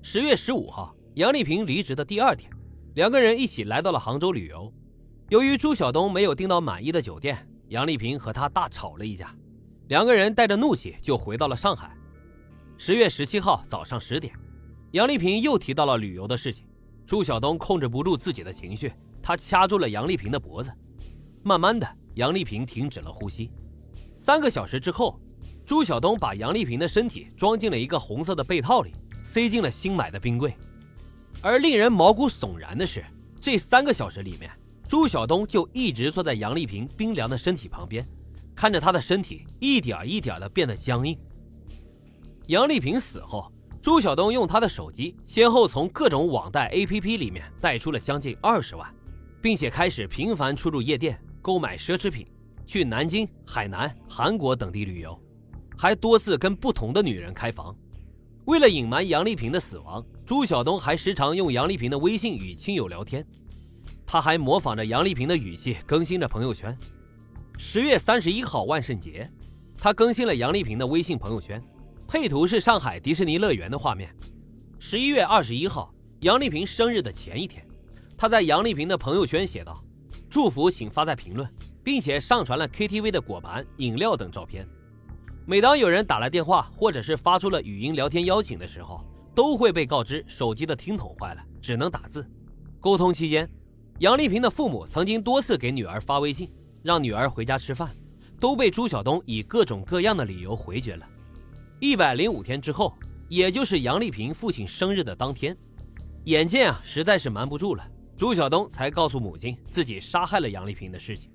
十月十五号，杨丽萍离职的第二天，两个人一起来到了杭州旅游。由于朱晓东没有订到满意的酒店，杨丽萍和他大吵了一架，两个人带着怒气就回到了上海。十月十七号早上十点，杨丽萍又提到了旅游的事情，朱晓东控制不住自己的情绪，他掐住了杨丽萍的脖子。慢慢的，杨丽萍停止了呼吸。三个小时之后，朱晓东把杨丽萍的身体装进了一个红色的被套里。塞进了新买的冰柜，而令人毛骨悚然的是，这三个小时里面，朱晓东就一直坐在杨丽萍冰凉的身体旁边，看着她的身体一点一点的变得僵硬。杨丽萍死后，朱晓东用他的手机先后从各种网贷 APP 里面贷出了将近二十万，并且开始频繁出入夜店购买奢侈品，去南京、海南、韩国等地旅游，还多次跟不同的女人开房。为了隐瞒杨丽萍的死亡，朱晓东还时常用杨丽萍的微信与亲友聊天。他还模仿着杨丽萍的语气更新着朋友圈。十月三十一号万圣节，他更新了杨丽萍的微信朋友圈，配图是上海迪士尼乐园的画面。十一月二十一号，杨丽萍生日的前一天，他在杨丽萍的朋友圈写道：“祝福请发在评论，并且上传了 KTV 的果盘、饮料等照片。”每当有人打来电话，或者是发出了语音聊天邀请的时候，都会被告知手机的听筒坏了，只能打字。沟通期间，杨丽萍的父母曾经多次给女儿发微信，让女儿回家吃饭，都被朱晓东以各种各样的理由回绝了。一百零五天之后，也就是杨丽萍父亲生日的当天，眼见啊实在是瞒不住了，朱晓东才告诉母亲自己杀害了杨丽萍的事情。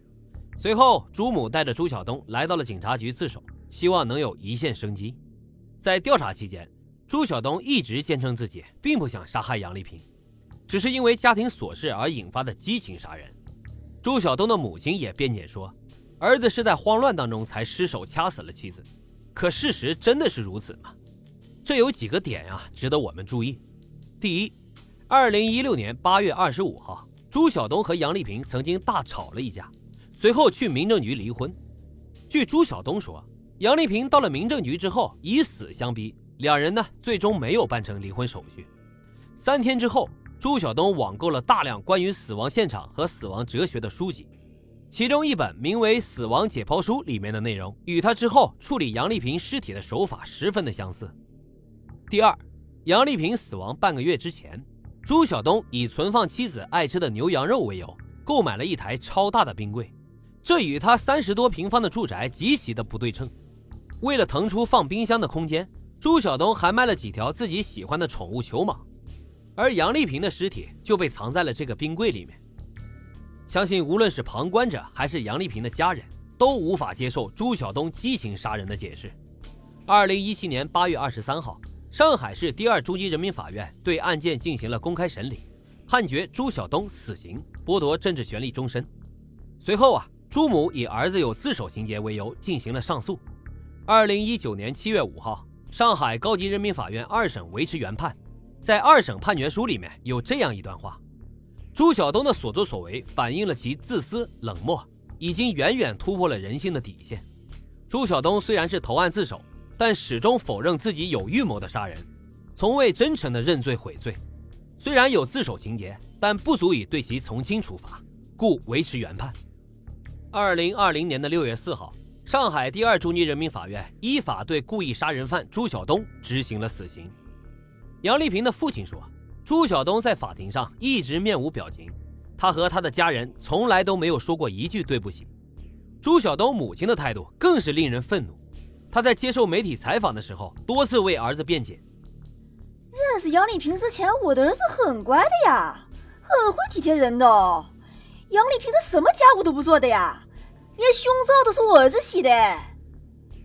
随后，朱母带着朱晓东来到了警察局自首。希望能有一线生机。在调查期间，朱晓东一直坚称自己并不想杀害杨丽萍，只是因为家庭琐事而引发的激情杀人。朱晓东的母亲也辩解说，儿子是在慌乱当中才失手掐死了妻子。可事实真的是如此吗？这有几个点啊，值得我们注意。第一，二零一六年八月二十五号，朱晓东和杨丽萍曾经大吵了一架，随后去民政局离婚。据朱晓东说。杨丽萍到了民政局之后，以死相逼，两人呢最终没有办成离婚手续。三天之后，朱晓东网购了大量关于死亡现场和死亡哲学的书籍，其中一本名为《死亡解剖书》里面的内容，与他之后处理杨丽萍尸体的手法十分的相似。第二，杨丽萍死亡半个月之前，朱晓东以存放妻子爱吃的牛羊肉为由，购买了一台超大的冰柜，这与他三十多平方的住宅极其的不对称。为了腾出放冰箱的空间，朱晓东还卖了几条自己喜欢的宠物球蟒，而杨丽萍的尸体就被藏在了这个冰柜里面。相信无论是旁观者还是杨丽萍的家人，都无法接受朱晓东激情杀人的解释。二零一七年八月二十三号，上海市第二中级人民法院对案件进行了公开审理，判决朱晓东死刑，剥夺政治权利终身。随后啊，朱母以儿子有自首情节为由进行了上诉。二零一九年七月五号，上海高级人民法院二审维持原判。在二审判决书里面有这样一段话：朱晓东的所作所为反映了其自私冷漠，已经远远突破了人性的底线。朱晓东虽然是投案自首，但始终否认自己有预谋的杀人，从未真诚的认罪悔罪。虽然有自首情节，但不足以对其从轻处罚，故维持原判。二零二零年的六月四号。上海第二中级人民法院依法对故意杀人犯朱晓东执行了死刑。杨丽萍的父亲说，朱晓东在法庭上一直面无表情，他和他的家人从来都没有说过一句对不起。朱晓东母亲的态度更是令人愤怒，他在接受媒体采访的时候多次为儿子辩解。认识杨丽萍之前，我的儿子很乖的呀，很会体贴人的。杨丽萍他什么家务都不做的呀。连胸罩都是我儿子洗的，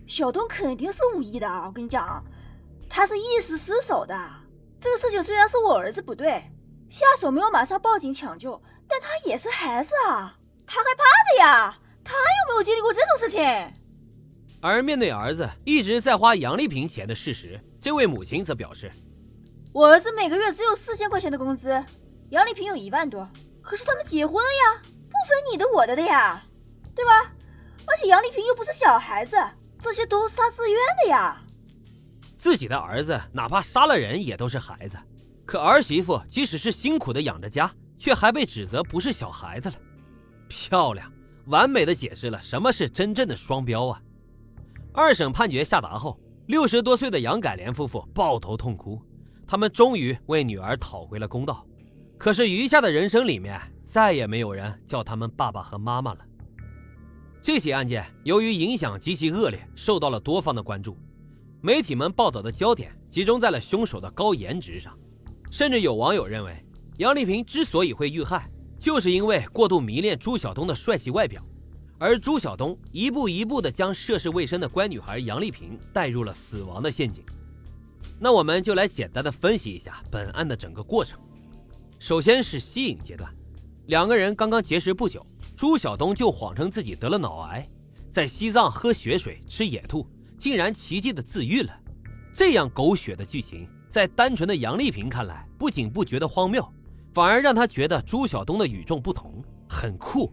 小东肯定是无意的。我跟你讲，他是一时失手的。这个事情虽然是我儿子不对，下手没有马上报警抢救，但他也是孩子啊，他害怕的呀。他有没有经历过这种事情？而面对儿子一直在花杨丽萍钱的事实，这位母亲则表示：“我儿子每个月只有四千块钱的工资，杨丽萍有一万多，可是他们结婚了呀，不分你的我的的呀。”对吧？而且杨丽萍又不是小孩子，这些都是她自愿的呀。自己的儿子哪怕杀了人也都是孩子，可儿媳妇即使是辛苦的养着家，却还被指责不是小孩子了。漂亮，完美的解释了什么是真正的双标啊！二审判决下达后，六十多岁的杨改莲夫妇抱头痛哭，他们终于为女儿讨回了公道。可是余下的人生里面，再也没有人叫他们爸爸和妈妈了。这起案件由于影响极其恶劣，受到了多方的关注。媒体们报道的焦点集中在了凶手的高颜值上，甚至有网友认为，杨丽萍之所以会遇害，就是因为过度迷恋朱晓东的帅气外表，而朱晓东一步一步地将涉世未深的乖女孩杨丽萍带入了死亡的陷阱。那我们就来简单的分析一下本案的整个过程。首先是吸引阶段，两个人刚刚结识不久。朱晓东就谎称自己得了脑癌，在西藏喝血水、吃野兔，竟然奇迹的自愈了。这样狗血的剧情，在单纯的杨丽萍看来，不仅不觉得荒谬，反而让她觉得朱晓东的与众不同，很酷。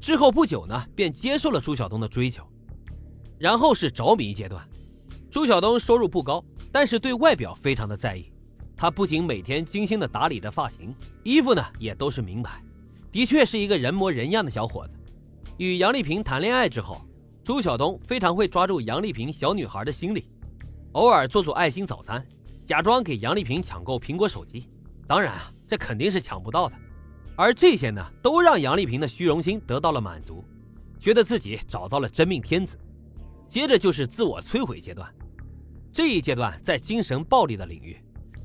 之后不久呢，便接受了朱晓东的追求。然后是着迷阶段，朱晓东收入不高，但是对外表非常的在意。他不仅每天精心的打理着发型，衣服呢也都是名牌。的确是一个人模人样的小伙子。与杨丽萍谈恋爱之后，朱晓东非常会抓住杨丽萍小女孩的心理，偶尔做做爱心早餐，假装给杨丽萍抢购苹果手机。当然啊，这肯定是抢不到的。而这些呢，都让杨丽萍的虚荣心得到了满足，觉得自己找到了真命天子。接着就是自我摧毁阶段，这一阶段在精神暴力的领域，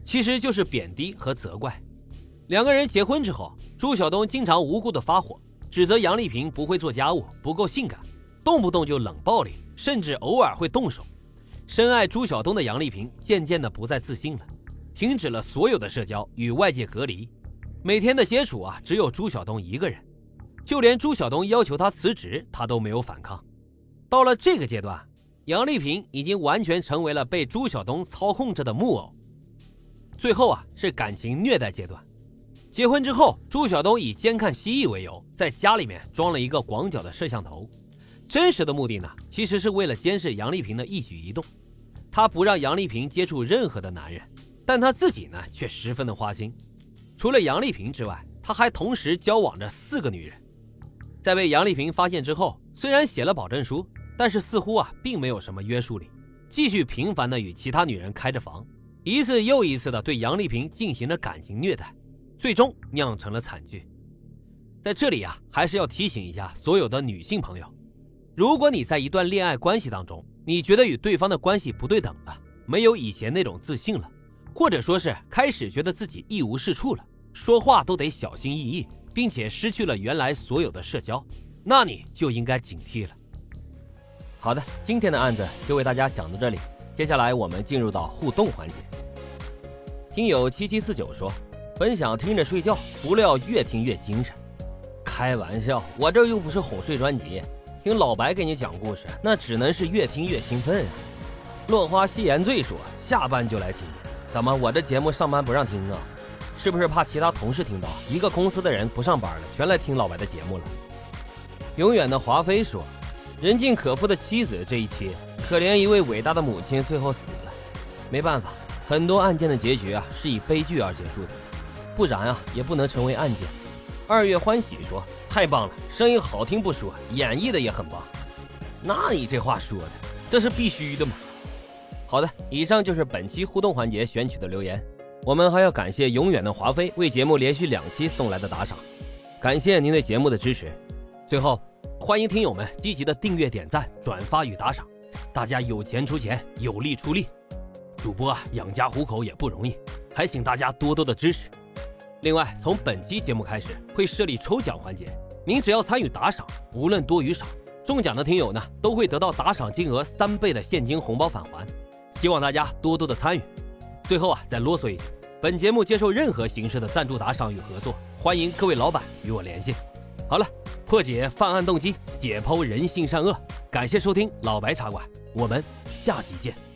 其实就是贬低和责怪。两个人结婚之后，朱晓东经常无故的发火，指责杨丽萍不会做家务、不够性感，动不动就冷暴力，甚至偶尔会动手。深爱朱晓东的杨丽萍渐渐的不再自信了，停止了所有的社交，与外界隔离，每天的接触啊只有朱晓东一个人，就连朱晓东要求他辞职，他都没有反抗。到了这个阶段，杨丽萍已经完全成为了被朱晓东操控着的木偶。最后啊是感情虐待阶段。结婚之后，朱晓东以监看蜥蜴为由，在家里面装了一个广角的摄像头。真实的目的呢，其实是为了监视杨丽萍的一举一动。他不让杨丽萍接触任何的男人，但他自己呢，却十分的花心。除了杨丽萍之外，他还同时交往着四个女人。在被杨丽萍发现之后，虽然写了保证书，但是似乎啊，并没有什么约束力，继续频繁的与其他女人开着房，一次又一次的对杨丽萍进行着感情虐待。最终酿成了惨剧。在这里啊，还是要提醒一下所有的女性朋友：如果你在一段恋爱关系当中，你觉得与对方的关系不对等了，没有以前那种自信了，或者说是开始觉得自己一无是处了，说话都得小心翼翼，并且失去了原来所有的社交，那你就应该警惕了。好的，今天的案子就为大家讲到这里，接下来我们进入到互动环节。听友七七四九说。本想听着睡觉，不料越听越精神。开玩笑，我这又不是哄睡专辑，听老白给你讲故事，那只能是越听越兴奋啊！落花夕颜醉说下班就来听，怎么我这节目上班不让听啊？是不是怕其他同事听到？一个公司的人不上班了，全来听老白的节目了。永远的华妃说，人尽可夫的妻子这一期，可怜一位伟大的母亲最后死了。没办法，很多案件的结局啊是以悲剧而结束的。不然啊，也不能成为案件。二月欢喜说：“太棒了，声音好听不说，演绎的也很棒。”那你这话说的，这是必须的嘛？好的，以上就是本期互动环节选取的留言。我们还要感谢永远的华妃为节目连续两期送来的打赏，感谢您对节目的支持。最后，欢迎听友们积极的订阅、点赞、转发与打赏，大家有钱出钱，有力出力。主播啊，养家糊口也不容易，还请大家多多的支持。另外，从本期节目开始会设立抽奖环节，您只要参与打赏，无论多与少，中奖的听友呢都会得到打赏金额三倍的现金红包返还，希望大家多多的参与。最后啊，再啰嗦一句，本节目接受任何形式的赞助打赏与合作，欢迎各位老板与我联系。好了，破解犯案动机，解剖人性善恶，感谢收听老白茶馆，我们下集见。